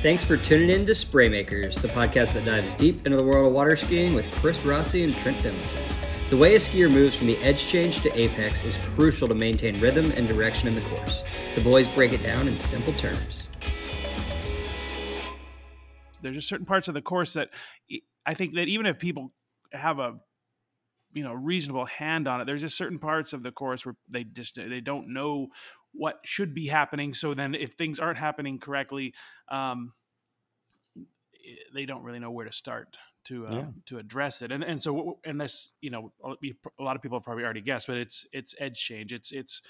Thanks for tuning in to Spraymakers, the podcast that dives deep into the world of water skiing with Chris Rossi and Trent Finlayson. The way a skier moves from the edge change to apex is crucial to maintain rhythm and direction in the course. The boys break it down in simple terms. There's just certain parts of the course that I think that even if people have a you know reasonable hand on it, there's just certain parts of the course where they just they don't know what should be happening. So then, if things aren't happening correctly, um, they don't really know where to start to uh, yeah. to address it. And and so and this, you know, a lot of people have probably already guessed, but it's it's edge change. It's it's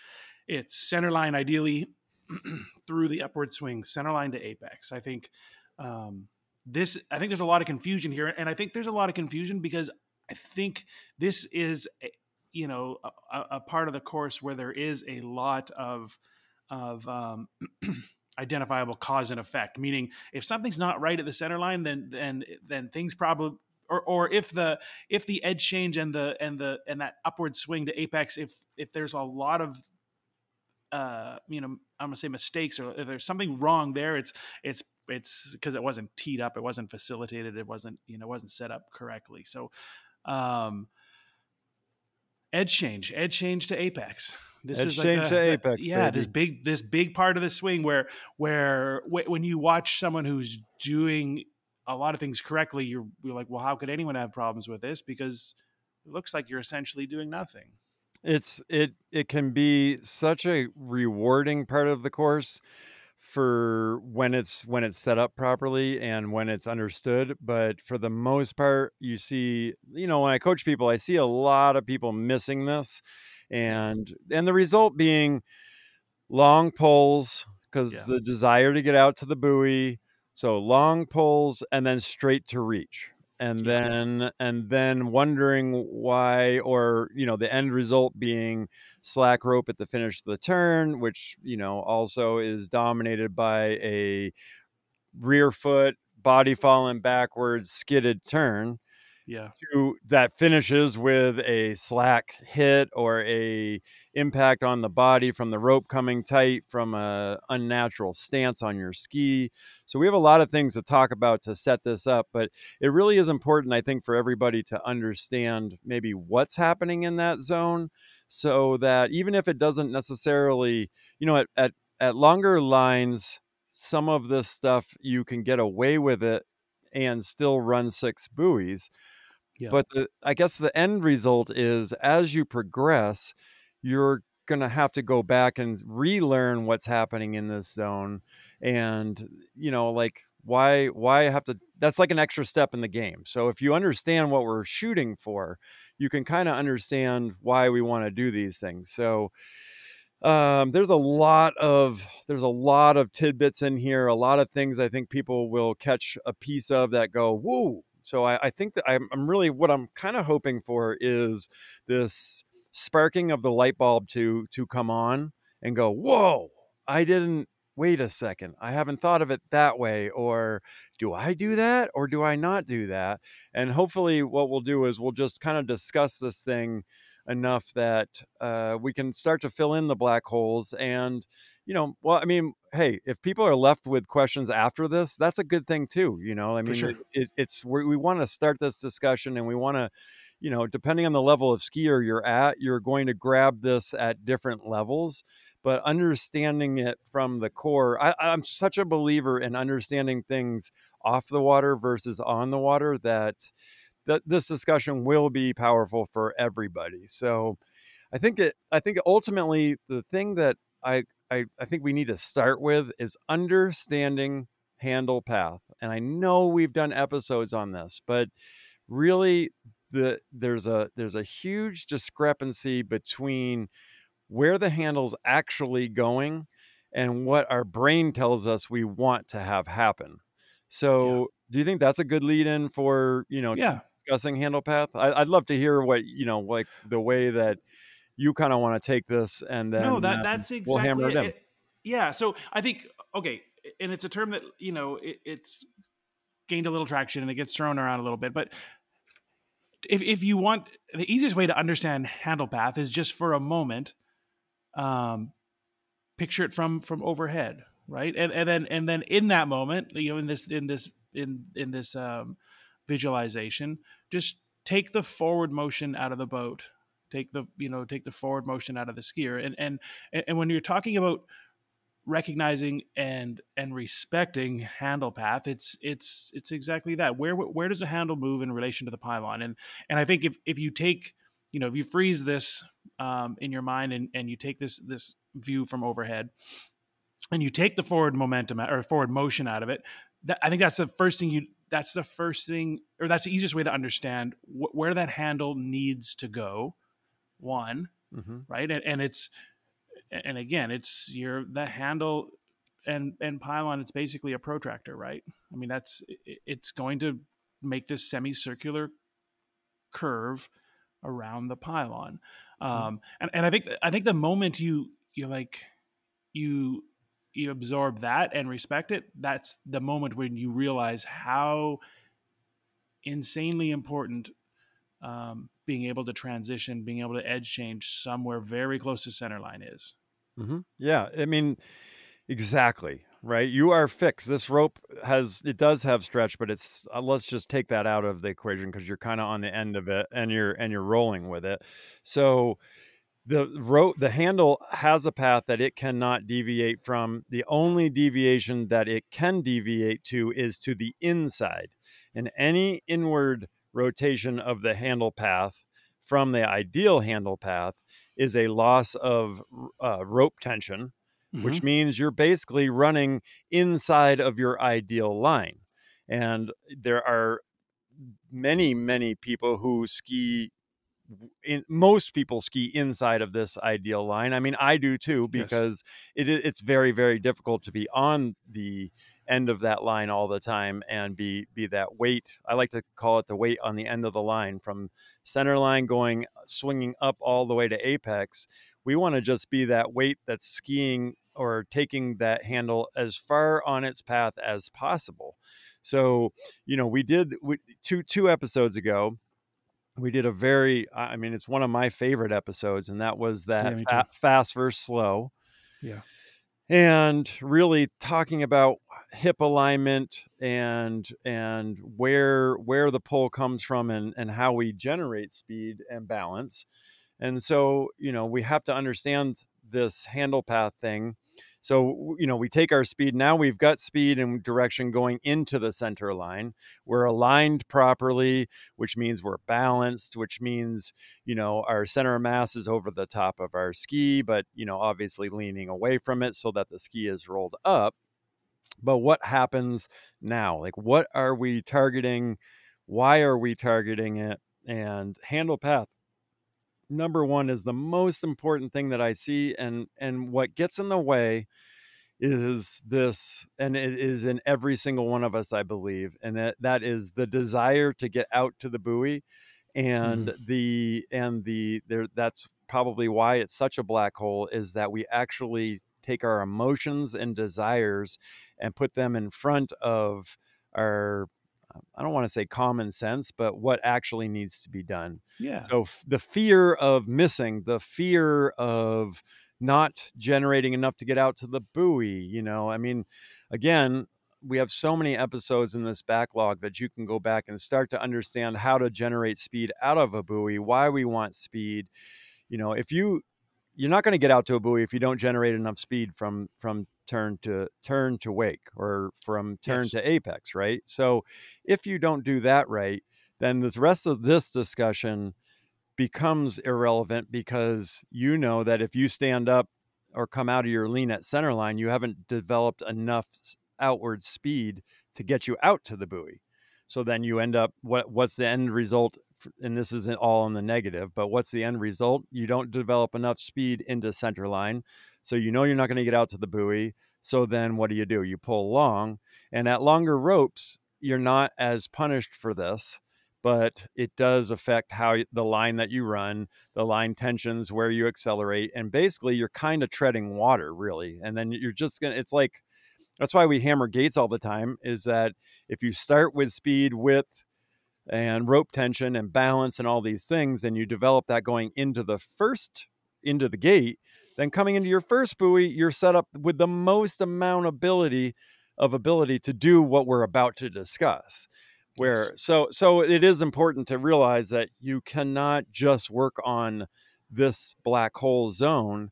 it's center line ideally through the upward swing, center line to apex. I think um, this. I think there's a lot of confusion here, and I think there's a lot of confusion because I think this is you know a, a, part of the course where there is a lot of of um, identifiable cause and effect. Meaning if something's not right at the center line then then then things probably or, or if the if the edge change and the and the and that upward swing to apex if if there's a lot of uh you know i'm gonna say mistakes or if there's something wrong there it's it's it's because it wasn't teed up it wasn't facilitated it wasn't you know wasn't set up correctly. So um edge change, edge change to apex. This is change like a, to apex. yeah, baby. this big this big part of the swing where where when you watch someone who's doing a lot of things correctly, you're you're like, well, how could anyone have problems with this? Because it looks like you're essentially doing nothing. It's it it can be such a rewarding part of the course for when it's when it's set up properly and when it's understood but for the most part you see you know when i coach people i see a lot of people missing this and and the result being long pulls because yeah. the desire to get out to the buoy so long pulls and then straight to reach and then and then wondering why or you know the end result being slack rope at the finish of the turn which you know also is dominated by a rear foot body falling backwards skidded turn yeah. to that finishes with a slack hit or a impact on the body from the rope coming tight from a unnatural stance on your ski. So we have a lot of things to talk about to set this up but it really is important i think for everybody to understand maybe what's happening in that zone so that even if it doesn't necessarily you know at, at, at longer lines some of this stuff you can get away with it and still run six buoys yeah. But the, I guess the end result is as you progress, you're going to have to go back and relearn what's happening in this zone and you know like why why have to that's like an extra step in the game so if you understand what we're shooting for you can kind of understand why we want to do these things so um, there's a lot of there's a lot of tidbits in here a lot of things i think people will catch a piece of that go whoa so I, I think that I'm, I'm really what I'm kind of hoping for is this sparking of the light bulb to to come on and go, whoa, I didn't wait a second, I haven't thought of it that way. Or do I do that or do I not do that? And hopefully, what we'll do is we'll just kind of discuss this thing enough that uh, we can start to fill in the black holes and you know, well, I mean, hey, if people are left with questions after this, that's a good thing too. You know, I mean, sure. it, it, it's we, we want to start this discussion and we want to, you know, depending on the level of skier you're at, you're going to grab this at different levels. But understanding it from the core, I, I'm such a believer in understanding things off the water versus on the water that that this discussion will be powerful for everybody. So, I think it. I think ultimately the thing that I I, I think we need to start with is understanding handle path. And I know we've done episodes on this, but really the there's a there's a huge discrepancy between where the handle's actually going and what our brain tells us we want to have happen. So, yeah. do you think that's a good lead in for, you know, yeah. discussing handle path? I, would love to hear what, you know, like the way that you kind of want to take this and then no that um, that's exactly we'll hammer it. It, yeah so i think okay and it's a term that you know it, it's gained a little traction and it gets thrown around a little bit but if, if you want the easiest way to understand handle path is just for a moment um, picture it from from overhead right? And and then and then in that moment, you know, in this in this in in this um, visualization, just take the forward motion out of the boat. Take the you know take the forward motion out of the skier, and and and when you're talking about recognizing and and respecting handle path it's it's it's exactly that where where does the handle move in relation to the pylon and and i think if if you take you know if you freeze this um, in your mind and and you take this this view from overhead and you take the forward momentum or forward motion out of it that, i think that's the first thing you that's the first thing or that's the easiest way to understand wh- where that handle needs to go one mm-hmm. right and, and it's and again, it's your the handle and and pylon. It's basically a protractor, right? I mean, that's it's going to make this semicircular curve around the pylon. Mm-hmm. Um, and and I think I think the moment you you like you you absorb that and respect it, that's the moment when you realize how insanely important um, being able to transition, being able to edge change somewhere very close to center line is. Mm-hmm. Yeah, I mean, exactly right. You are fixed. This rope has it does have stretch, but it's uh, let's just take that out of the equation because you're kind of on the end of it and you're and you're rolling with it. So the rope the handle has a path that it cannot deviate from the only deviation that it can deviate to is to the inside and any inward rotation of the handle path from the ideal handle path is a loss of uh, rope tension, mm-hmm. which means you're basically running inside of your ideal line. And there are many, many people who ski in, most people ski inside of this ideal line. I mean, I do too because yes. it, it's very, very difficult to be on the end of that line all the time and be be that weight. I like to call it the weight on the end of the line from center line going swinging up all the way to apex. We want to just be that weight that's skiing or taking that handle as far on its path as possible. So, you know, we did we, two two episodes ago we did a very i mean it's one of my favorite episodes and that was that yeah, fa- fast versus slow. Yeah. And really talking about hip alignment and and where where the pull comes from and and how we generate speed and balance and so you know we have to understand this handle path thing so, you know, we take our speed. Now we've got speed and direction going into the center line. We're aligned properly, which means we're balanced, which means, you know, our center of mass is over the top of our ski, but, you know, obviously leaning away from it so that the ski is rolled up. But what happens now? Like, what are we targeting? Why are we targeting it? And handle path number one is the most important thing that I see, and and what gets in the way is this, and it is in every single one of us, I believe, and that that is the desire to get out to the buoy, and mm-hmm. the and the there. That's probably why it's such a black hole. Is that we actually take our emotions and desires and put them in front of our Uh, I don't want to say common sense, but what actually needs to be done. Yeah. So f- the fear of missing, the fear of not generating enough to get out to the buoy, you know, I mean, again, we have so many episodes in this backlog that you can go back and start to understand how to generate speed out of a buoy, why we want speed. You know, if you you're not going to get out to a buoy if you don't generate enough speed from from turn to turn to wake or from turn yes. to apex, right? So if you don't do that right, then this rest of this discussion becomes irrelevant because you know that if you stand up or come out of your lean at center line, you haven't developed enough outward speed to get you out to the buoy. So then you end up what what's the end result and this isn't all in the negative, but what's the end result? You don't develop enough speed into center line. So you know you're not going to get out to the buoy. So then what do you do? You pull long. And at longer ropes, you're not as punished for this, but it does affect how the line that you run, the line tensions, where you accelerate. And basically, you're kind of treading water, really. And then you're just going to, it's like, that's why we hammer gates all the time is that if you start with speed, width, and rope tension and balance and all these things, then you develop that going into the first into the gate then coming into your first buoy, you're set up with the most amount ability of ability to do what we're about to discuss. Where so so it is important to realize that you cannot just work on this black hole zone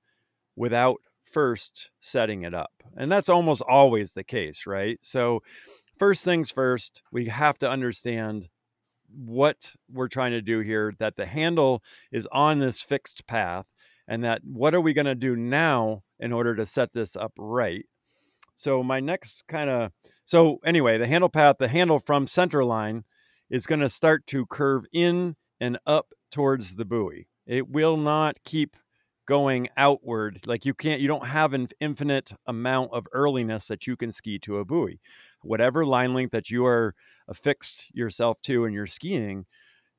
without first setting it up. And that's almost always the case, right? So first things first, we have to understand what we're trying to do here that the handle is on this fixed path and that what are we going to do now in order to set this up right? So my next kind of so anyway the handle path the handle from center line is going to start to curve in and up towards the buoy. It will not keep going outward like you can't you don't have an infinite amount of earliness that you can ski to a buoy. Whatever line length that you are affixed yourself to and you're skiing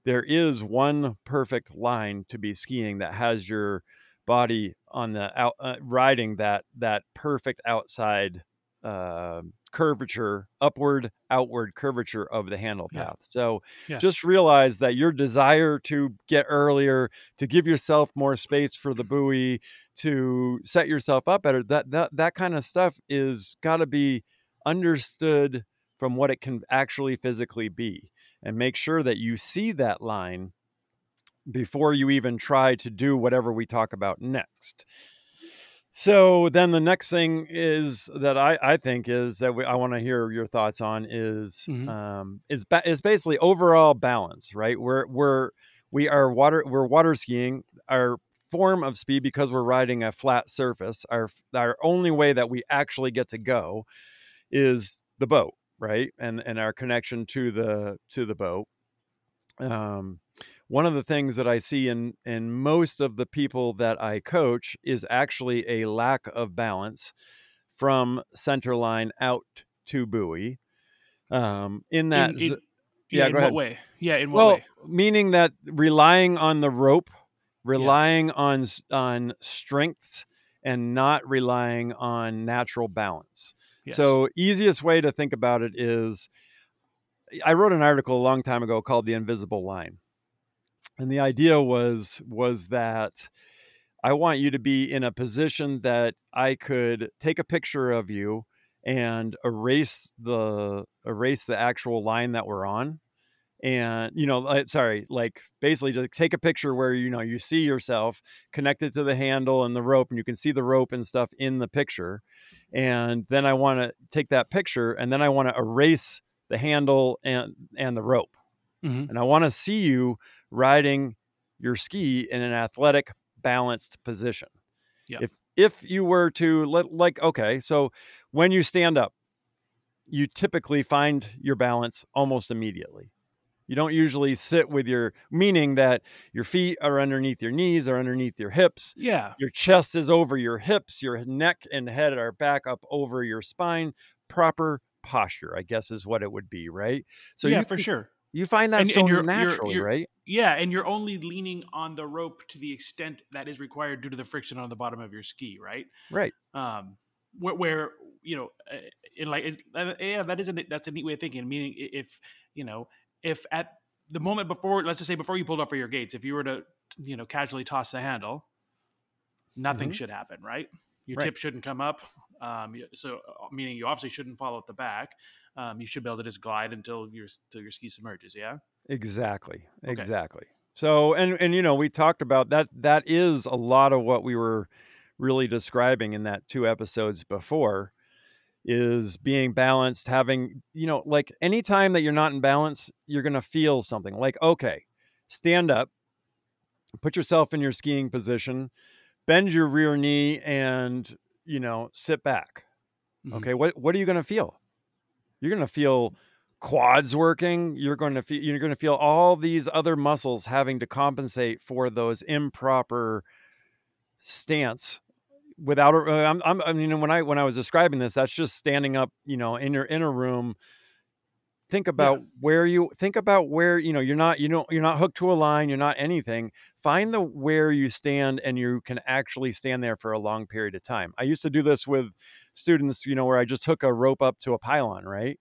there is one perfect line to be skiing that has your body on the out uh, riding that that perfect outside uh, curvature upward outward curvature of the handle Yeah. path so Yes. just realize that your desire to get earlier to give yourself more space for the buoy to set yourself up better that that, that kind of stuff is got to be understood from what it can actually physically be and make sure that you see that line before you even try to do whatever we talk about next so then the next thing is that I, I think is that we, I want to hear your thoughts on is Mhm. um, is ba- is basically overall balance, right? We're we're we are water we're water skiing. Our form of speed because we're riding a flat surface. Our our only way that we actually get to go is the boat, right? And and our connection to the to the boat. Um, one of the things that I see in in most of the people that I coach is actually a lack of balance from center line out to buoy. Um, in that, in, z- in- yeah, in go what ahead. way? Yeah, in what well, way? meaning that relying on the rope, relying on on strengths, and not relying on natural balance. Yes. So, easiest way to think about it is I wrote an article a long time ago called The Invisible Line. And the idea was was that I want you to be in a position that I could take a picture of you and erase the erase the actual line that we're on and you know sorry like basically to take a picture where you know you see yourself connected to the handle and the rope and you can see the rope and stuff in the picture and then i want to take that picture and then i want to erase the handle and and the rope Mhm. and i want to see you riding your ski in an athletic balanced position Yeah. if if you were to let like okay so when you stand up you typically find your balance almost immediately you don't usually sit with your meaning that your feet are underneath your knees or underneath your hips Yeah. your chest is over your hips your neck and head are back up over your spine proper posture i guess is what it would be right so yeah, you for sure. you find that And- so and you're- you're- naturally you're- right Yeah, and you're only leaning on the rope to the extent that is required due to the friction on the bottom of your ski, right? right Um, where, where you know, in like, it's, uh, yeah, that is a that's a neat way of thinking. Meaning, if you know, if at the moment before, let's just say before you pulled up for your gates, if you were to you know casually toss the handle, nothing Mhm. should happen, right? Your Right. tip shouldn't come up. Um, so uh, meaning you obviously shouldn't fall at the back. Um, you should be able to just glide until your until your ski submerges. Yeah. Exactly. Okay. Exactly. So and and you know, we talked about that that is a lot of what we were really describing in that two episodes before is being balanced, having, you know, like anytime that you're not in balance, you're going to feel something. Like, okay, stand up, put yourself in your skiing position, bend your rear knee and, you know, sit back. Mhm. Okay, what what are you going to feel? You're going to feel quads working. You're going to feel you're going to feel all these other muscles having to compensate for those improper stance without a, uh, I'm, I'm I mean when I when I was describing this that's just standing up, you know, in your inner room. Think about where you think about where you know you're not you know you're not hooked to a line you're not anything. Find the where you stand and you can actually stand there for a long period of time. I used to do this with students you know where i just hook a rope up to a pylon right?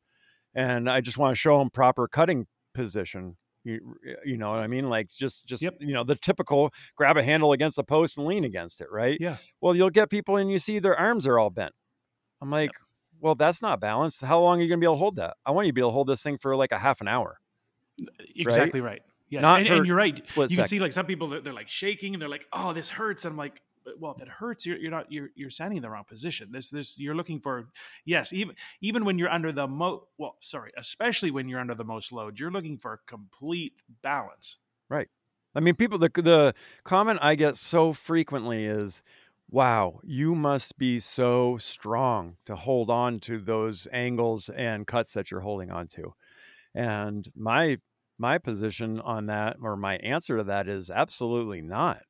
And i just want to show them proper cutting position You, you know what I mean? Like just just Yep. you know the typical grab a handle against the post and lean against it, right? Yeah. Well, you'll get people and you see their arms are all bent. I'm like, well, that's not balanced. How long are you gonna be able to hold that? I want you to be able to hold this thing for like a half an hour. Exactly right. Yes. Not and, and you're right. you can second. see like some people they're, they're like shaking and they're like, "Oh, this hurts." And I'm like, "Well, if it hurts, you're, you're not you're you're standing in the wrong position. This this you're looking for yes, even even when you're under the mo well, sorry, especially when you're under the most load, you're looking for complete balance. Right. I mean, people the the comment I get so frequently is, "Wow, you must be so strong to hold on to those angles and cuts that you're holding on to." And my my position on that or my answer to that is absolutely not.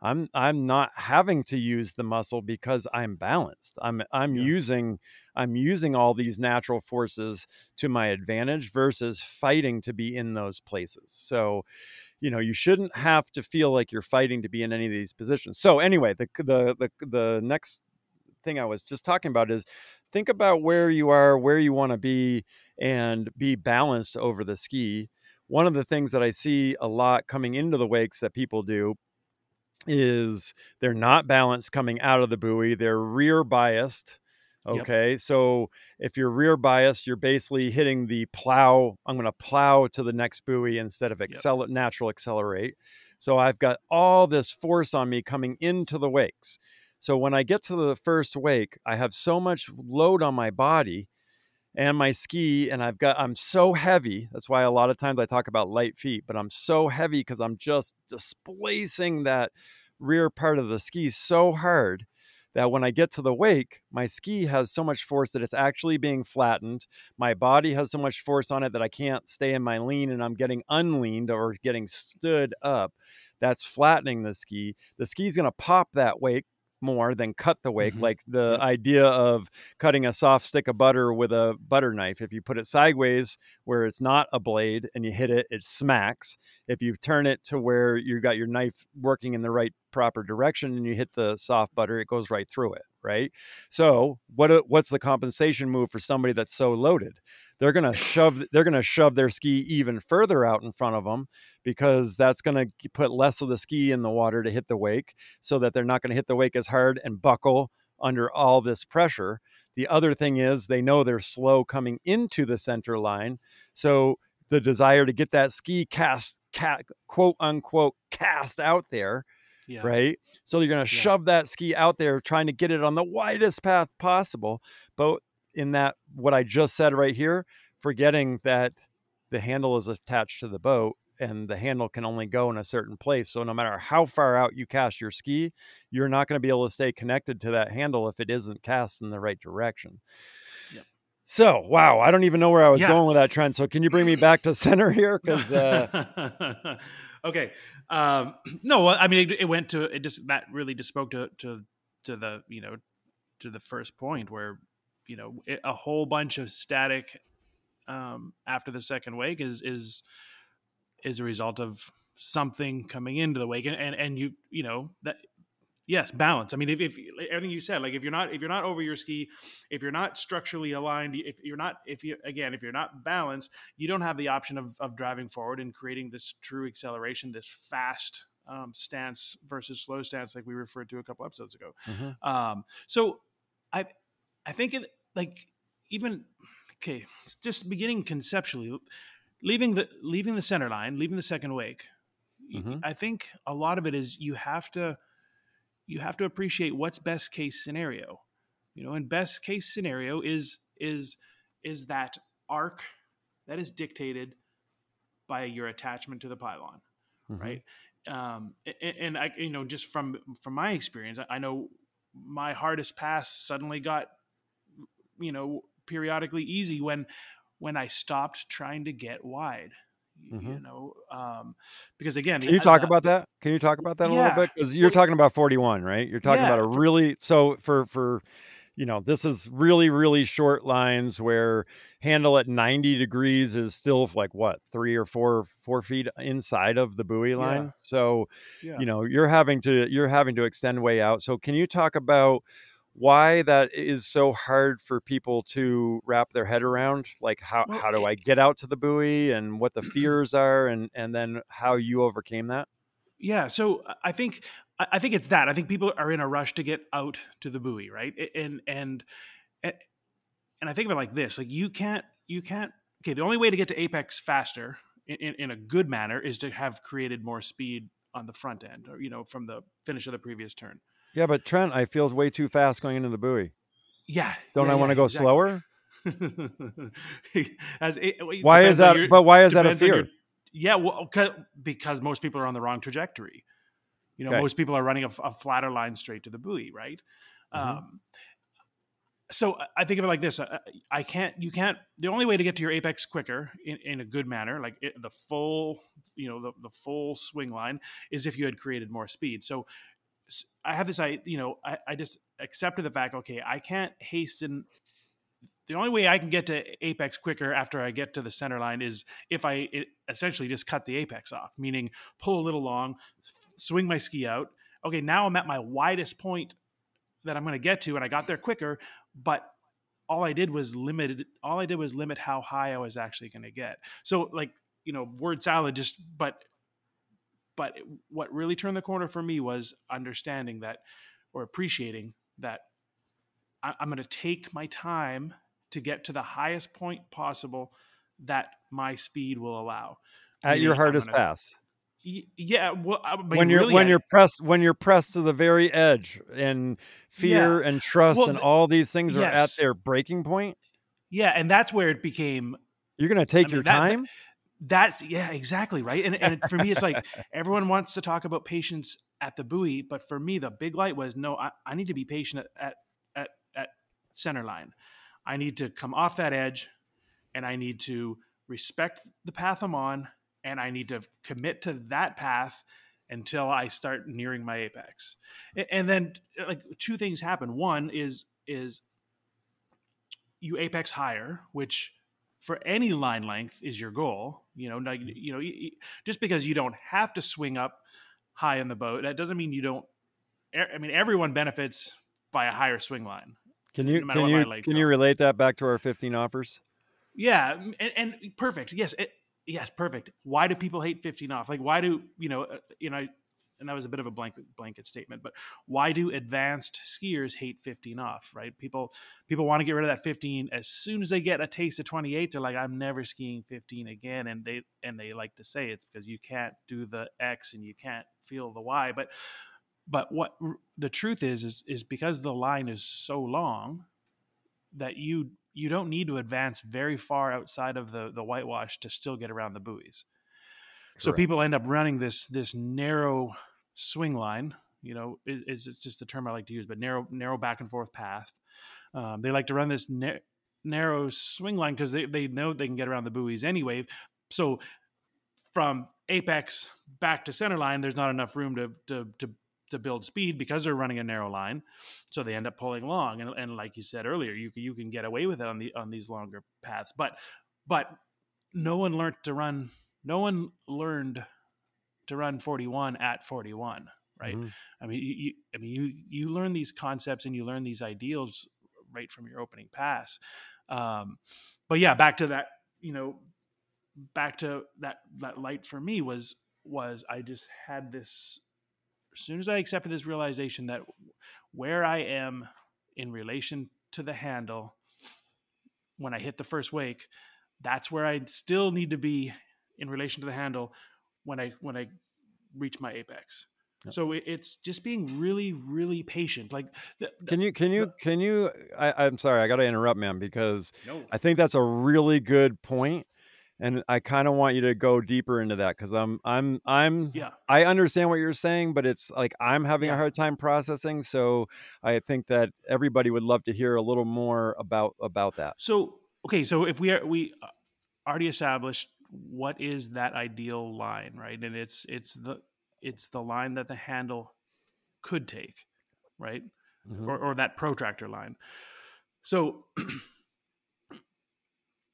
I'm I'm not having to use the muscle because I'm balanced. I'm I'm Yeah. using I'm using all these natural forces to my advantage versus fighting to be in those places. So, you know, you shouldn't have to feel like you're fighting to be in any of these positions. So anyway, the the the the next thing I was just talking about is think about where you are, where you want to be and be balanced over the ski. One of the things that I see a lot coming into the wakes that people do is they're not balanced coming out of the buoy. They're rear biased. Yep. Okay. So if you're rear biased, you're basically hitting the plow. I'm going to plow to the next buoy instead of accel- natural accelerate. So I've got all this force on me coming into the wakes. So when I get to the first wake, I have so much load on my body and my ski and I've got I'm so heavy. That's why a lot of times I talk about light feet, but I'm so heavy cuz I'm just displacing that rear part of the ski so hard that when I get to the wake, my ski has so much force that it's actually being flattened. My body has so much force on it that I can't stay in my lean and I'm getting unleaned or getting stood up. That's flattening the ski. The ski's going to pop that wake more than cut the wake, Mhm. like the idea of cutting a soft stick of butter with a butter knife. If you put it sideways where it's not a blade and you hit it, it smacks. If you turn it to where you got your knife working in the right proper direction and you hit the soft butter, it goes right through it, right? So, what what's the compensation move for somebody that's so loaded? They're to shove they're to shove their ski even further out in front of them because that's to put less of the ski in the water to hit the wake so that they're not to hit the wake as hard and buckle under all this pressure. The other thing is they know they're slow coming into the center line. So the desire to get that ski cast, ca quote unquote, cast out there, Yeah. right? So you're going to Yeah. shove that ski out there trying to get it on the widest path possible. But in that, what I just said right here, forgetting that the handle is attached to the boat and the handle can only go in a certain place. So no matter how far out you cast your ski, you're not going to be able to stay connected to that handle if it isn't cast in the right direction. So, wow, I don't even know where I was Yeah. going with that Trent. So, can you bring me back to center here? Because uh, okay. Um, no, I mean, it, it went to it just that really just spoke to to to the you know to the first point where you know it, a whole bunch of static um, after the second wake is is is a result of something coming into the wake and and, and you you know that yes balance i mean if, if everything you said like if you're not if you're not over your ski if you're not structurally aligned if you're not if you again if you're not balanced you don't have the option of, of driving forward and creating this true acceleration this fast um, stance versus slow stance like we referred to a couple episodes ago Mhm. um, so i i think it like even okay just beginning conceptually leaving the leaving the center line leaving the second wake Mhm. i think a lot of it is you have to you have to appreciate what's best case scenario you know and best case scenario is is is that arc that is dictated by your attachment to the pylon Mhm. right um a- a- and i you know just from from my experience i know my hardest pass suddenly got you know periodically easy when when i stopped trying to get wide y- you know um because again Can you talk about that? Can you talk about that a Yeah. little bit? Because you're talking about 41, right? You're talking Yeah, about a really so for for you know this is really really short lines where handle at 90 degrees is still like what three or four four feet inside of the buoy line. Yeah. So yeah. you know you're having to you're having to extend way out. So can you talk about why that is so hard for people to wrap their head around like how, Well, how do i get out to the buoy and what the mm-hmm. fears are and and then how you overcame that Yeah, so I- I think I think it's that. I think people are in a rush to get out to the buoy, right? And and and I think of it like this: like you can't you can't. Okay, the only way to get to apex faster in, in a good manner is to have created more speed on the front end, or you know, from the finish of the previous turn. Yeah but trent i feel way too fast going into the buoy Yeah, don't yeah, i want to yeah, go exactly. slower As it, why is that your- but why is that a fear your- yeah, well, 'cause- because most people are on the wrong trajectory. You know, Okay. most people are running a flatter line straight to the buoy, right? Mhm. Um, so I- think of it like this: I, I can't, you can't. The only way to get to your apex quicker in, in a good manner, like it, the full, you know, the, the full swing line, is if you had created more speed. So I have this, I, you know, I, I just accepted the fact, okay, I can't hasten. The only way I can get to apex quicker after I get to the center line is if I it, essentially just cut the apex off, meaning pull a little long, swing my ski out. Okay, now I'm at my widest point that I'm going to get to, and I got there quicker. But all I did was limited. All I did was limit how high I was actually going to get. So, like you know, word salad. Just but but what really turned the corner for me was understanding that or appreciating that I, I'm going to take my time to get to the highest point possible that my speed will allow. at your Meaning I'm hardest gonna- pass. Y- Yeah, well, I mean, when you're really when at- you're pressed when you're pressed to the very edge and fear and trust Well, and all these things are at their breaking point. Yeah, and that's where it became you're going to take mean, your that- that- time That's yeah, exactly right. And and for me, it's like everyone wants to talk about patience at the buoy, but for me, the big light was no. I, I need to be patient at, at at at center line. I need to come off that edge, and I need to respect the path I'm on, and I need to commit to that path until I start nearing my apex. And then uh, like two things happen. One is is you apex higher, which for any line length is your goal. You know, like, you know, just because you don't have to swing up high in the boat, that doesn't mean you don't. I mean, everyone benefits by a higher swing line. can you no can you can you you relate that back to our 15 offers Yeah, and, and perfect. Yes, it, yes, perfect. Why do people hate 15 off? Like, why do you know? Uh, you know, and that was a bit of a blanket blanket statement, but why do advanced skiers hate 15 off? Right? People people want to get rid of that 15 as soon as they get a taste of 28. They're like, I'm never skiing 15 again, and they and they like to say it's because you can't do the X and you can't feel the Y, but but what r- the truth is is is because the line is so long that you you don't need to advance very far outside of the the whitewash to still get around the buoys. So people end up running this this narrow swing line. You know, is, it's just the term I like to use, but narrow narrow back and forth path. Um, they like to run this na- narrow swing line because they, they know they can get around the buoys anyway. So from apex back to center line, there's not enough room to to to to build speed because they're running a narrow line, so they end up pulling long. And, and like you said earlier, you can, you can get away with it on the on these longer paths. But but no one learned to run. No one learned to run 41 at 41, right? Mhm. I mean, you, you, I mean, you you learn these concepts and you learn these ideals right from your opening pass. Um, but yeah, back to that, you know, back to that that light for me was was I just had this as soon as I accepted this realization that where I am in relation to the handle when I hit the first wake, that's where I still need to be in relation to the handle when I when I reach my apex. Yep. So it, it's just being really, really patient. Like, the, the- can you can you can you I, i'm sorry i got to interrupt man because no, i think that's a really good point and i kind of want you to go deeper into that because i'm i'm i'm yeah, I understand what you're saying, but it's like I'm having a hard time processing. So I think that everybody would love to hear a little more about about that. So okay, so if we are we uh, already established what is that ideal line, right? And it's it's the it's the line that the handle could take, right? Mhm. Or or that protractor line. So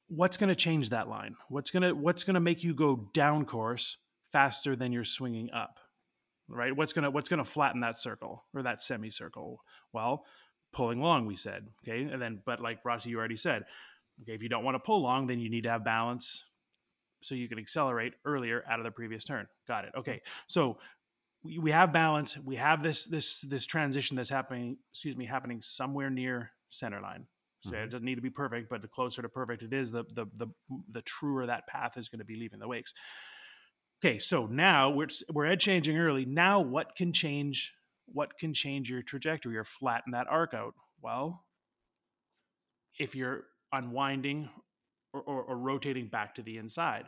what's going to change that line? What's going to what's going to make you go down course faster than you're swinging up? Right? What's going to what's going to flatten that circle or that semicircle? Well, pulling long. We said okay, and then but like Rossi, you already said, okay, if you don't want to pull long, then you need to have balance so you can accelerate earlier out of the previous turn. Got it. Okay, so we, we have balance. We have this this this transition that's happening. Excuse me, happening somewhere near center line. So mm-hmm. it doesn't need to be perfect, but the closer to perfect it is, the the the the truer that path is going to be leaving the wakes. Okay, so now we're we're edge changing early. Now what can change? What can change your trajectory or flatten that arc out? Well, if you're unwinding or, or, or rotating back to the inside,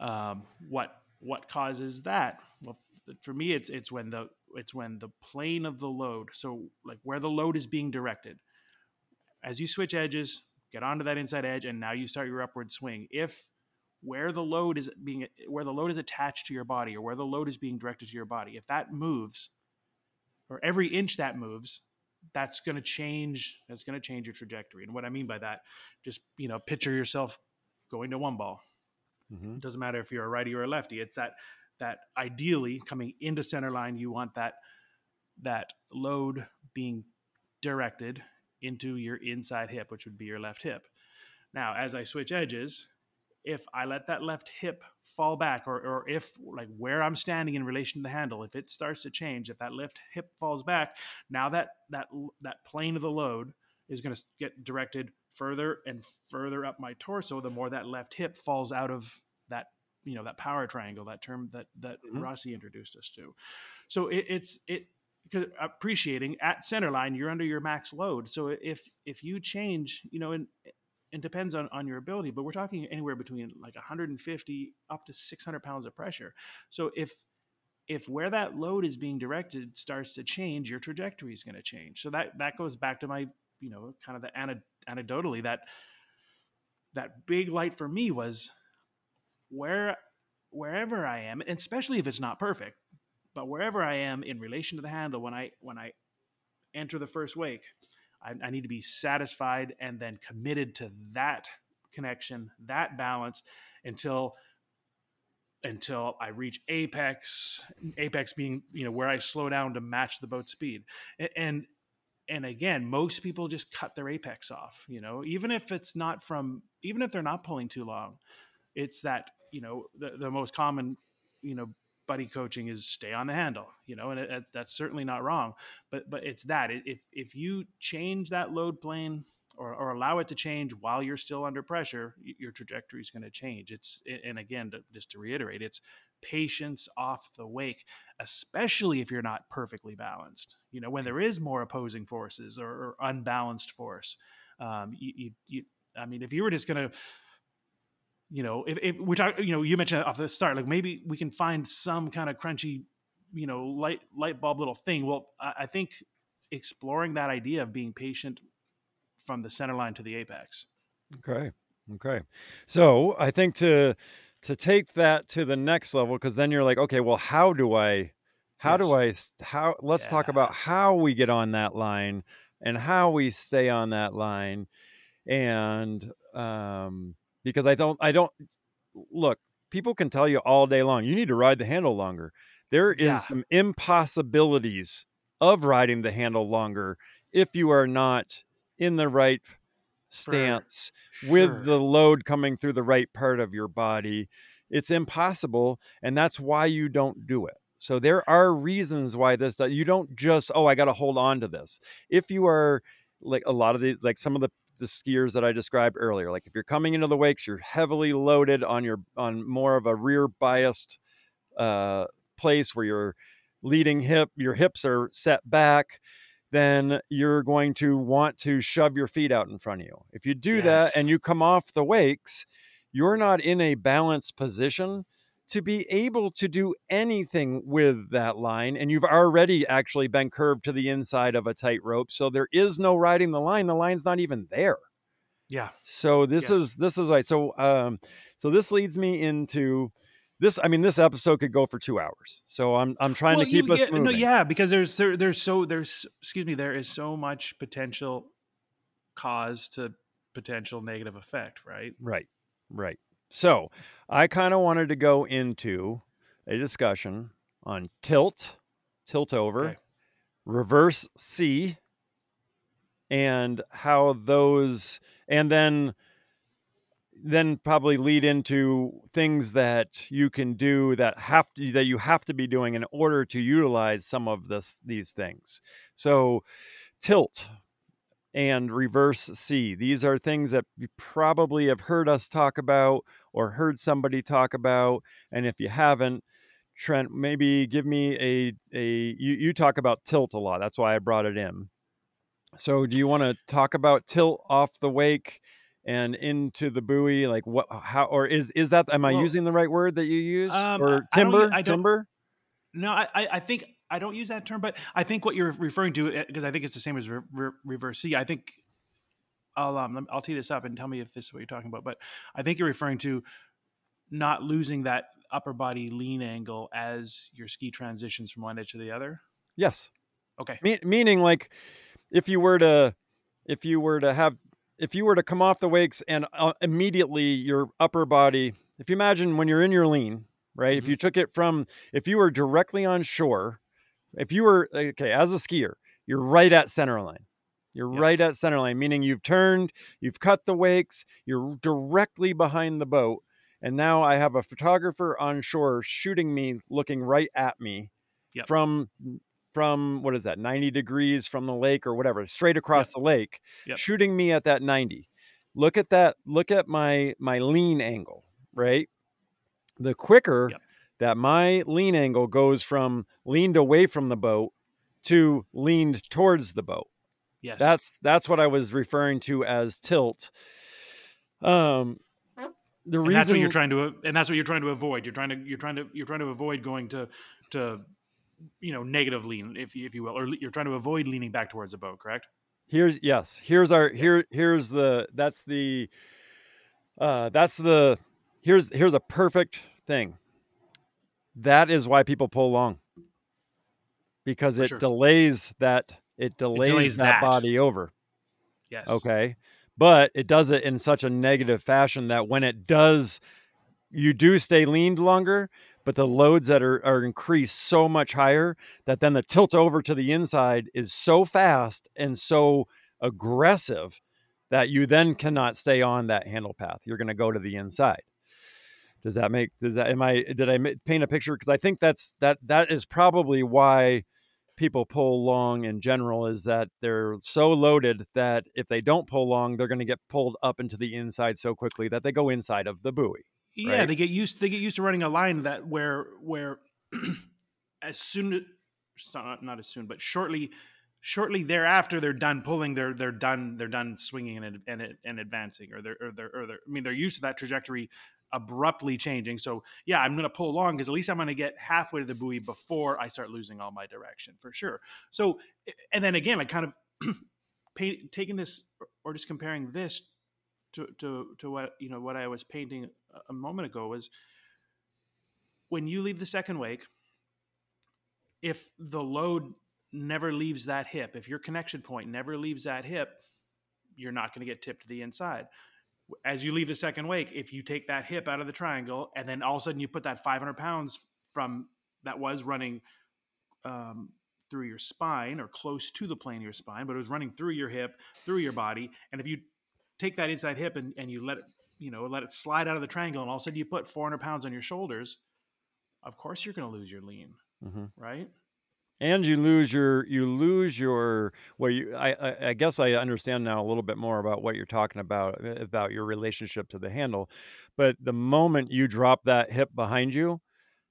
um, what what causes that? Well, for me, it's it's when the it's when the plane of the load, so like where the load is being directed, as you switch edges, get onto that inside edge, and now you start your upward swing. If where the load is being where the load is attached to your body or where the load is being directed to your body, if that moves, or every inch that moves, that's going to change. That's going to change your trajectory. And what I mean by that, just you know, picture yourself going to one ball. Mm-hmm. It doesn't matter if you're a righty or a lefty. It's that that ideally coming into center line, you want that that load being directed into your inside hip, which would be your left hip. Now, as I switch edges, if I let that left hip fall back, or, or if like where I'm standing in relation to the handle, if it starts to change, if that left hip falls back, now that that that plane of the load is going to get directed further and further up my torso. The more that left hip falls out of that you know that power triangle, that term that that mm-hmm. Rossi introduced us to. So it, it's it appreciating at center line you're under your max load so if if you change you know and it depends on, on your ability but we're talking anywhere between like 150 up to 600 pounds of pressure. So if if where that load is being directed starts to change your trajectory is going to change. So that that goes back to my you know kind of the anecdotally that that big light for me was where wherever i am and especially if it's not perfect but wherever I am in relation to the handle, when I when I enter the first wake, I, I need to be satisfied and then committed to that connection, that balance, until until I reach apex. Apex being you know where I slow down to match the boat speed, and and again, most people just cut their apex off. You know, even if it's not from, even if they're not pulling too long, it's that you know the the most common you know buddy coaching is stay on the handle, you know, and it, it, that's certainly not wrong. But but it's that if if you change that load plane or, or allow it to change while you're still under pressure, your trajectory is going to change. It's and again, to, just to reiterate, it's patience off the wake, especially if you're not perfectly balanced. You know, when there is more opposing forces or, or unbalanced force, um, you, you, you I mean, if you were just going to you know, if, if we're talking, you know, you mentioned off the start, like maybe we can find some kind of crunchy, you know, light light bulb little thing. Well, I, I think exploring that idea of being patient from the center line to the apex. Okay. Okay. So I think to to take that to the next level, because then you're like, okay, well, how do I how yes. do I how let's yeah. talk about how we get on that line and how we stay on that line. And um because I don't I don't look, people can tell you all day long, you need to ride the handle longer. There is yeah. some impossibilities of riding the handle longer if you are not in the right stance sure. with the load coming through the right part of your body. It's impossible, and that's why you don't do it. So there are reasons why this you don't just oh I got to hold on to this. If you are like a lot of the like some of the the skiers that I described earlier. Like if you're coming into the wakes, you're heavily loaded on your on more of a rear biased uh, place where your leading hip, your hips are set back. Then you're going to want to shove your feet out in front of you. If you do yes. that and you come off the wakes, you're not in a balanced position to be able to do anything with that line and you've already actually been curved to the inside of a tightrope. so there is no riding the line the line's not even there yeah so this yes. is this is right so um so this leads me into this i mean this episode could go for two hours so i'm i'm trying well, to keep us moving. no yeah because there's there, there's so there's excuse me there is so much potential cause to potential negative effect right right right so I kind of wanted to go into a discussion on tilt, tilt over, okay. reverse C, and how those and then then probably lead into things that you can do that have to that you have to be doing in order to utilize some of this these things so tilt and reverse C. These are things that you probably have heard us talk about or heard somebody talk about. And if you haven't, Trent, maybe give me a a you, you talk about tilt a lot. That's why I brought it in. So do you want to talk about tilt off the wake and into the buoy? Like what how or is is that am I Well, using the right word that you use? Um, or I- I don't timber? I don't- timber? No, I, I I think I don't use that term, but I think what you're referring to, because I think it's the same as re- re- reverse C. I think I'll um, I'll tee this up and tell me if this is what you're talking about. But I think you're referring to not losing that upper body lean angle as your ski transitions from one edge to the other. Yes. Okay. Me- meaning like if you were to if you were to have if you were to come off the wakes and uh, immediately your upper body if you imagine when you're in your lean right if Mhm. you took it from if you were directly on shore if you were okay as a skier you're right at center line you're Yep. right at center line meaning you've turned you've cut the wakes you're directly behind the boat and now i have a photographer on shore shooting me looking right at me Yep. from from what is that 90 degrees from the lake or whatever straight across the lake Yep. shooting me at that 90 look at that look at my my lean angle right the quicker Yep. That my lean angle goes from leaned away from the boat to leaned towards the boat Yes. that's that's what i was referring to as tilt um the and reason that's what you're trying to and that's what you're trying to avoid. You're trying to you're trying to you're trying to avoid going to to you know negative lean if you, if you will, or you're trying to avoid leaning back towards the boat. Correct. here's yes here's our Yes. here here's the that's the uh that's the here's here's a perfect thing that is why people pull long because For it sure. delays that it delays, delays that, that. body over Yes. okay but it does it in such a negative fashion that when it does you do stay leaned longer but the loads that are, are increased so much higher that then the tilt over to the inside is so fast and so aggressive that you then cannot stay on that handle path you're going to go to the inside does that make does that am i did i paint a picture because i think that's that that is probably why people pull long in general is that they're so loaded that if they don't pull long they're going to get pulled up into the inside so quickly that they go inside of the buoy Yeah, right? they get used. They get used to running a line that where where as soon as not, not as soon, but shortly shortly thereafter they're done pulling. They're they're done. They're done swinging and and and advancing, or they're or they're, or they're I mean they're used to that trajectory abruptly changing. So yeah, I'm going to pull along because at least I'm going to get halfway to the buoy before I start losing all my direction for sure. So and then again, like kind of paint, taking this or just comparing this to, to to what you know what I was painting a moment ago was when you leave the second wake, if the load never leaves that hip, if your connection point never leaves that hip, you're not going to get tipped to the inside. As you leave the second wake, if you take that hip out of the triangle and then all of a sudden you put that 500 pounds from that was running um, through your spine or close to the plane of your spine, but it was running through your hip, through your body, and if you take that inside hip and, and you let it, you know, let it slide out of the triangle, and all of a sudden you put 400 pounds on your shoulders, of course you're going to lose your lean, Mhm. right? And you lose your you lose your well you I, I guess i understand now a little bit more about what you're talking about uh, about your relationship to the handle. But the moment you drop that hip behind you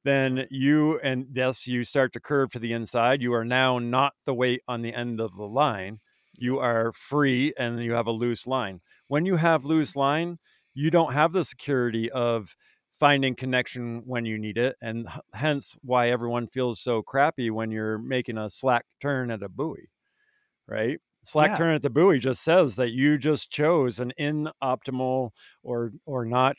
then you and yes you start to curve to the inside. You are now not the weight on the end of the line. You are free and you have a loose line. When you have loose line you don't have the security of finding connection when you need it and hence why everyone feels so crappy when you're making a slack turn at a buoy right slack Yeah. turn at the buoy just says that you just chose an inoptimal or or not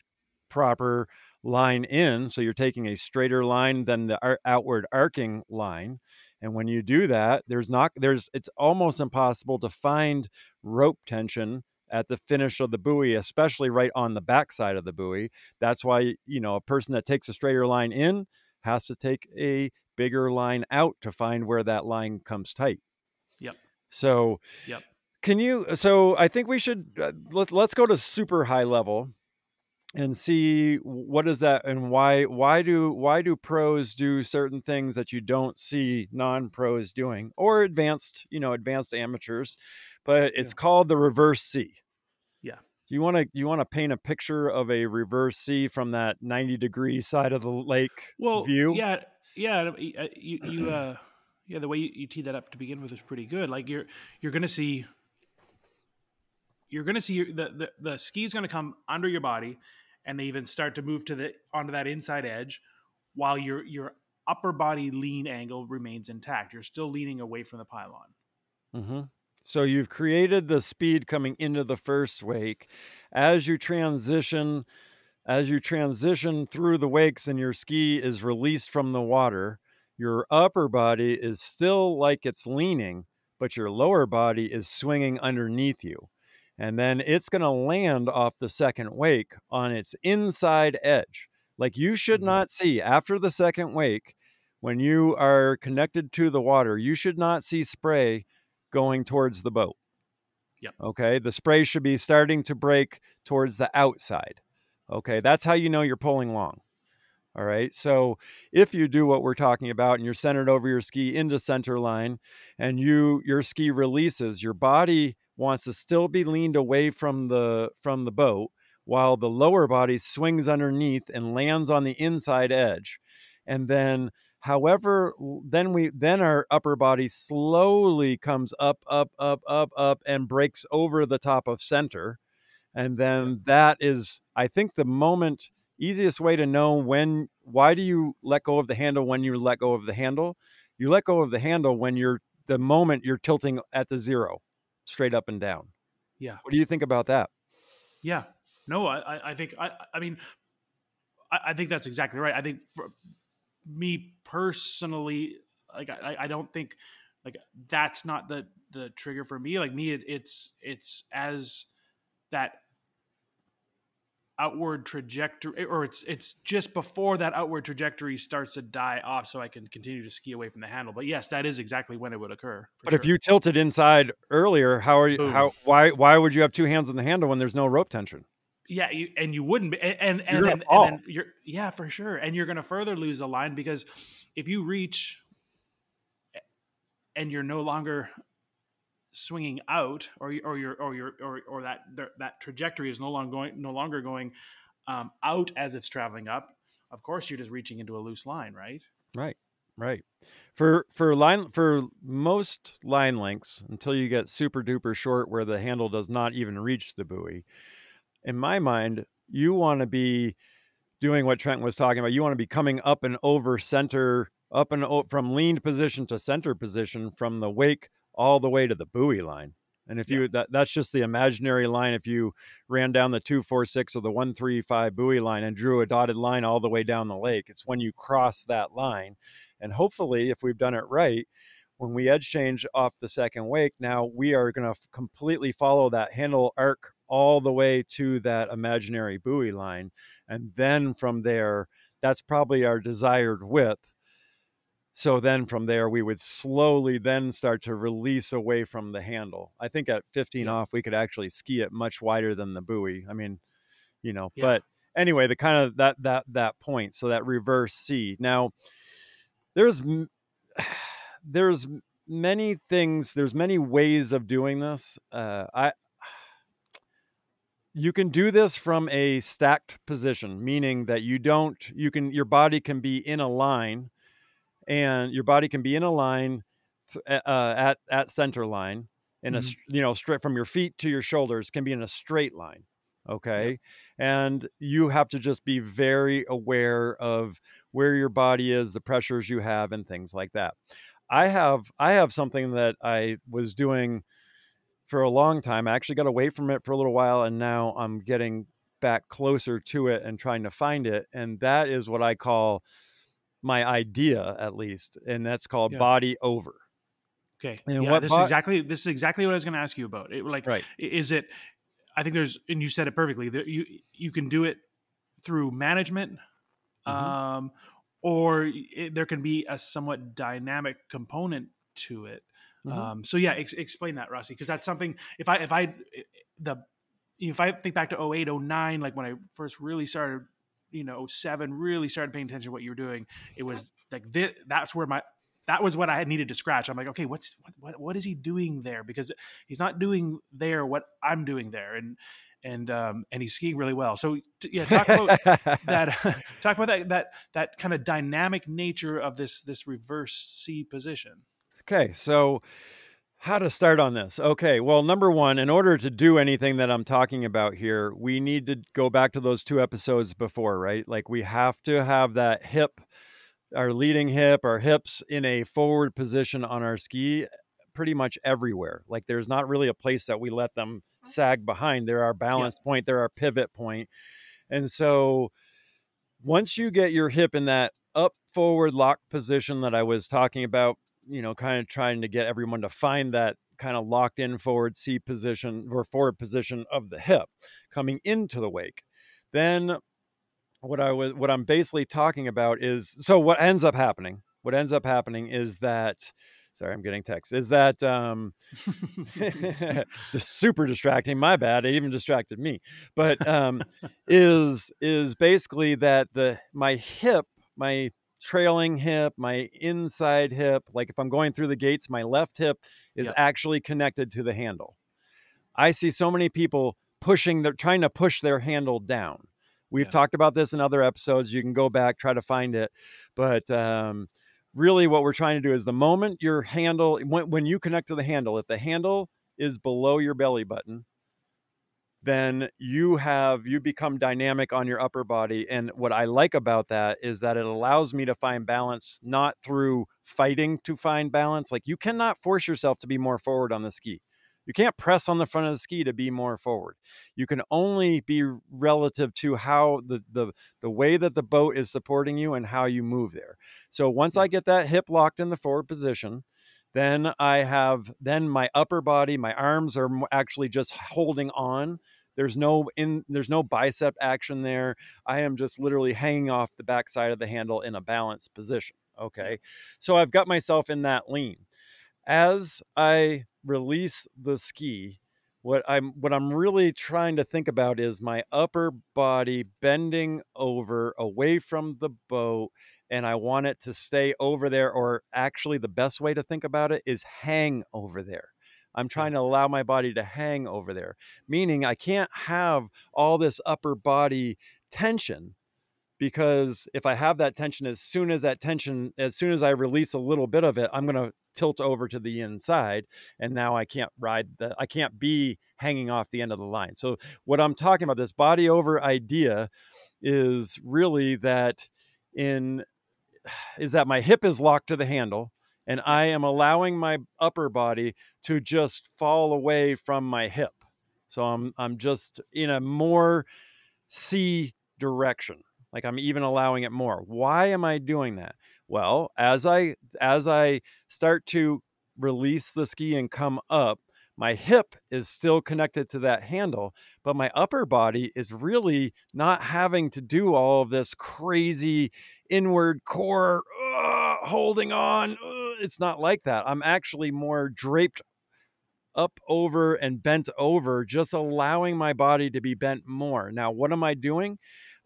proper line in so you're taking a straighter line than the ar- outward arcing line and when you do that there's not there's it's almost impossible to find rope tension at the finish of the buoy especially right on the backside of the buoy that's why you know a person that takes a straighter line in has to take a bigger line out to find where that line comes tight Yep. so Yep. Can you? So I think we should uh, let let's go to super high level and see what is that and why why do why do pros do certain things that you don't see non-pros doing or advanced you know advanced amateurs but it's Yeah. called the reverse c Yeah. do you want to you want to paint a picture of a reverse c from that 90 degree side of the lake Well, view yeah, yeah. uh, You, you, uh, yeah. The way you, you teed that up to begin with is pretty good. Like you're, you're gonna see, you're gonna see your, the the the ski's gonna come under your body, and they even start to move to the onto that inside edge, while your your upper body lean angle remains intact. You're still leaning away from the pylon. hmm So you've created the speed coming into the first wake. As you transition, as you transition through the wakes and your ski is released from the water, your upper body is still like it's leaning, but your lower body is swinging underneath you. And then it's going to land off the second wake on its inside edge. Like you should Mhm. not see after the second wake, when you are connected to the water, you should not see spray going towards the boat. Yep. Okay. The spray should be starting to break towards the outside. Okay. That's how you know you're pulling long. All right. So if you do what we're talking about and you're centered over your ski into center line and you your ski releases, your body wants to still be leaned away from the from the boat while the lower body swings underneath and lands on the inside edge. And then however then we then our upper body slowly comes up up up up up and breaks over the top of center and then that is i think the moment easiest way to know when why do you let go of the handle when you let go of the handle you let go of the handle when you're the moment you're tilting at the zero straight up and down Yeah. what do you think about that Yeah. No, I, I- think I, I mean, I, I think that's exactly right. I think for me personally, like I, I don't think like that's not the the trigger for me. Like me, it, it's it's as that outward trajectory, or it's it's just before that outward trajectory starts to die off, so I can continue to ski away from the handle. But yes, that is exactly when it would occur. but if sure. you tilted inside earlier how are you Boom. how why why would you have two hands on the handle when there's no rope tension Yeah, you, and you wouldn't be, and and, You're and, gonna then, fall. and you're yeah for sure, and you're going to further lose a line because if you reach and you're no longer swinging out, or or you're or you're or or that that trajectory is no longer going no longer going um, out as it's traveling up. Of course, you're just reaching into a loose line, right? Right, right. For for line for most line lengths, until you get super duper short where the handle does not even reach the buoy, in my mind, you want to be doing what Trent was talking about. You want to be coming up and over center, up and o- from leaned position to center position from the wake all the way to the buoy line. And if you that that's just the imaginary line. If you ran down the two four six or the one three five buoy line and drew a dotted line all the way down the lake, it's when you cross that line. And hopefully, if we've done it right, when we edge change off the second wake, now we are going to completely follow that handle arc all the way to that imaginary buoy line. And then from there, that's probably our desired width. So then from there, we would slowly then start to release away from the handle. I think at 15 Yeah. off, we could actually ski it much wider than the buoy. I mean, you know, Yeah. but anyway, the kind of that, that, that point. So that reverse C. Now, there's, there's many things, there's many ways of doing this. Uh, I, you can do this from a stacked position, meaning that you don't, you can, your body can be in a line and your body can be in a line uh, at, at center line in a, Mhm. s- you know, straight from your feet to your shoulders can be in a straight line. Okay. And you have to just be very aware of where your body is, the pressures you have and things like that. I have, I have something that I was doing for a long time. I actually got away from it for a little while and now I'm getting back closer to it and trying to find it. And that is what I call my idea, at least. And that's called Yeah. body over. Okay. And yeah, what this bo- is exactly this is exactly what I was going to ask you about. It, like, Right. is it? I think there's, and you said it perfectly. That you you can do it through management, Mhm. um, or it, there can be a somewhat dynamic component to it. Mm-hmm. Um, so yeah, ex- explain that, Rossi, because that's something. If I if I the if I think back to 08, 09, like when I first really started, you know, 07, really started paying attention to what you were doing, it was like this, that's where my that was what I had needed to scratch. I'm like, okay, what's what, what what is he doing there? Because he's not doing there what I'm doing there, and and um and he's skiing really well. So yeah, talk about that. talk about that that that kind of dynamic nature of this this reverse C position. Okay, so how to start on this? Okay, well, number one, in order to do anything that I'm talking about here, we need to go back to those two episodes before, right? Like we have to have that hip our leading hip, our hips in a forward position on our ski pretty much everywhere. Like there's not really a place that we let them mm-hmm. sag behind. They're our balance yeah. point, they're our pivot point. And so once you get your hip in that up forward lock position that I was talking about, you know, kind of trying to get everyone to find that kind of locked in forward C position or forward position of the hip coming into the wake. Then what I was what I'm basically talking about is so what ends up happening. What ends up happening is that sorry, I'm getting text. Is that um just super distracting? My bad. It even distracted me. But um is is basically that the my hip, my trailing hip, my inside hip, like if I'm going through the gates, my left hip is yep. actually connected to the handle. I see so many people pushing they're trying to push their handle down We've yeah. talked about this in other episodes. You can go back, try to find it. But um, really, what we're trying to do is the moment your handle, when, when you connect to the handle, if the handle is below your belly button, then you have you become dynamic on your upper body and what i like about that is that it allows me to find balance not through fighting to find balance like you cannot force yourself to be more forward on the ski you can't press on the front of the ski to be more forward. You can only be relative to how the the the way that the boat is supporting you and how you move there. So once I get that hip locked in the forward position, then I have then my upper body, my arms are actually just holding on. There's no in there's no bicep action there. I am just literally hanging off the backside of the handle in a balanced position okay? So i've got myself in that lean. As i release the ski, what I'm what I'm really trying to think about is my upper body bending over away from the boat and I want it to stay over there or actually the best way to think about it is hang over there. I'm trying to allow my body to hang over there, meaning I can't have all this upper body tension because if I have that tension, as soon as that tension, as soon as I release a little bit of it, I'm going to tilt over to the inside. And now I can't ride the, I can't be hanging off the end of the line. So, what I'm talking about, this body over idea, is really that in, is that my hip is locked to the handle and I am allowing my upper body to just fall away from my hip. So I'm I'm just in a more C direction like i'm even allowing it more. Why am i doing that? Well as i as i start to release the ski and come up my hip is still connected to that handle but my upper body is really not having to do all of this crazy inward core uh, holding on uh, it's not like that. I'm actually more draped up over and bent over just allowing my body to be bent more. Now what am i doing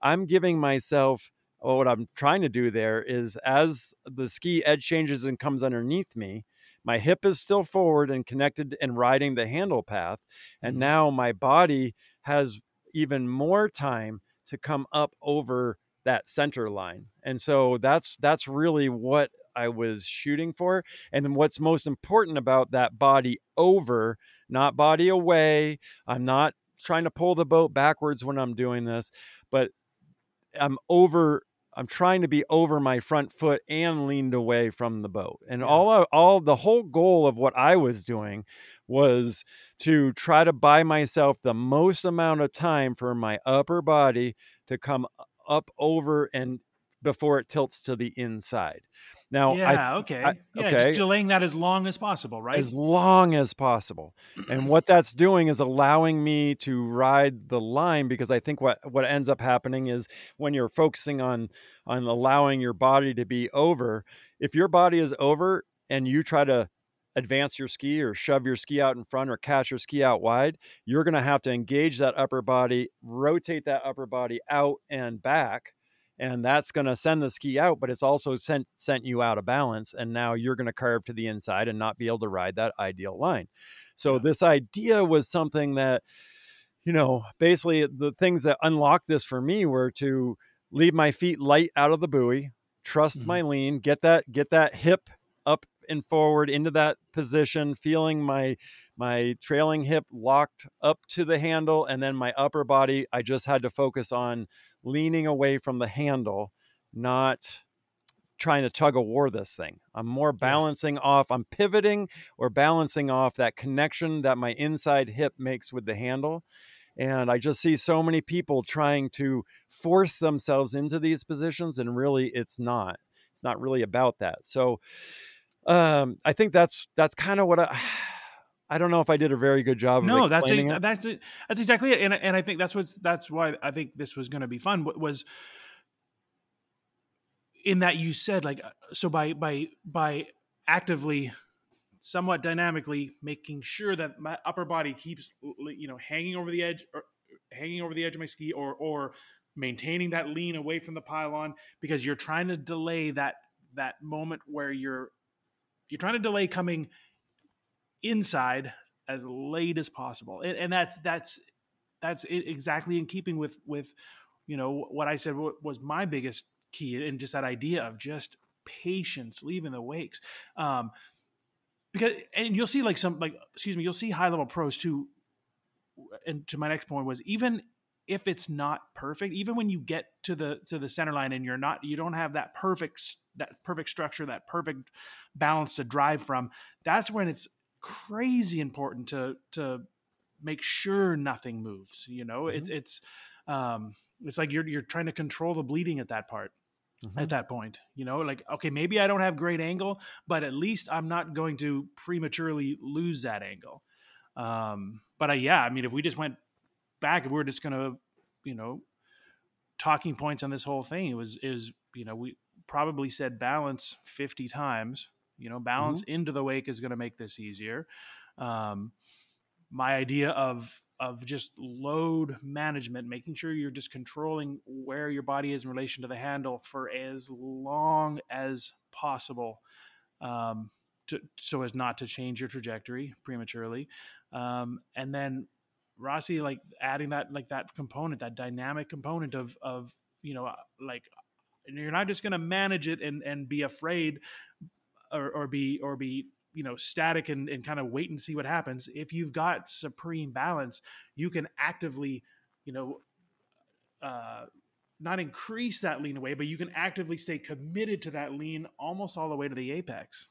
I'm giving myself what I'm trying to do there is as the ski edge changes and comes underneath me, my hip is still forward and connected and riding the handle path. And mm-hmm. now my body has even more time to come up over that center line. And so that's that's really what I was shooting for. And what's most important about that body over, not body away. I'm not trying to pull the boat backwards when I'm doing this, but I'm over I'm trying to be over my front foot and leaned away from the boat. And yeah. all all the whole goal of what I was doing was to try to buy myself the most amount of time for my upper body to come up over and before it tilts to the inside. Now, yeah, I, okay, I, yeah, okay. delaying that as long as possible, right? As long as possible. and what that's doing is allowing me to ride the line because I think what what ends up happening is when you're focusing on on allowing your body to be over, if your body is over and you try to advance your ski or shove your ski out in front or catch your ski out wide, you're going to have to engage that upper body, rotate that upper body out and back. And that's going to send the ski out, but it's also sent sent you out of balance. And now you're going to carve to the inside and not be able to ride that ideal line. So yeah. this idea was something that, you know, basically the things that unlocked this for me were to leave my feet light out of the buoy, trust mm-hmm. my lean, get that get that hip up and forward into that position, feeling my my trailing hip locked up to the handle and then my upper body I just had to focus on leaning away from the handle, not trying to tug a war this thing. I'm more balancing off, I'm pivoting or balancing off that connection that my inside hip makes with the handle. And I just see so many people trying to force themselves into these positions, and really it's not. It's not really about that. So um, I think that's that's kind of what I. I don't know if I did a very good job. No, that's a, it. that's it. That's exactly it. And and I think that's what's that's why I think this was going to be fun. Was in that you said like uh, so by by by actively somewhat dynamically making sure that my upper body keeps you know hanging over the edge or hanging over the edge of my ski or or maintaining that lean away from the pylon because you're trying to delay that that moment where you're you're trying to delay coming inside as late as possible. And, and that's that's that's exactly in keeping with with you know what i said was my biggest key and just that idea of just patience leaving the wakes. Um because and you'll see like some like excuse me you'll see high level pros too. And to my next point was even if it's not perfect even when you get to the to the center line and you're not you don't have that perfect that perfect structure that perfect balance to drive from that's when it's crazy important to to make sure nothing moves you know mm-hmm. it's it's um it's like you're you're trying to control the bleeding at that part mm-hmm. at that point you know like okay maybe i don't have great angle but at least i'm not going to prematurely lose that angle um but I, yeah i mean if we just went back if we were just gonna you know talking points on this whole thing it was is you know we probably said balance 50 times you know balance mm-hmm. into the wake is going to make this easier um my idea of of just load management, making sure you're just controlling where your body is in relation to the handle for as long as possible, um, to, so as not to change your trajectory prematurely. Um, and then Rossi, like adding that like that component, that dynamic component of of you know like you're not just going to manage it and and be afraid or, or be or be you know static and, and kind of wait and see what happens. If you've got supreme balance you can actively you know uh, not increase that lean away but you can actively stay committed to that lean almost all the way to the apex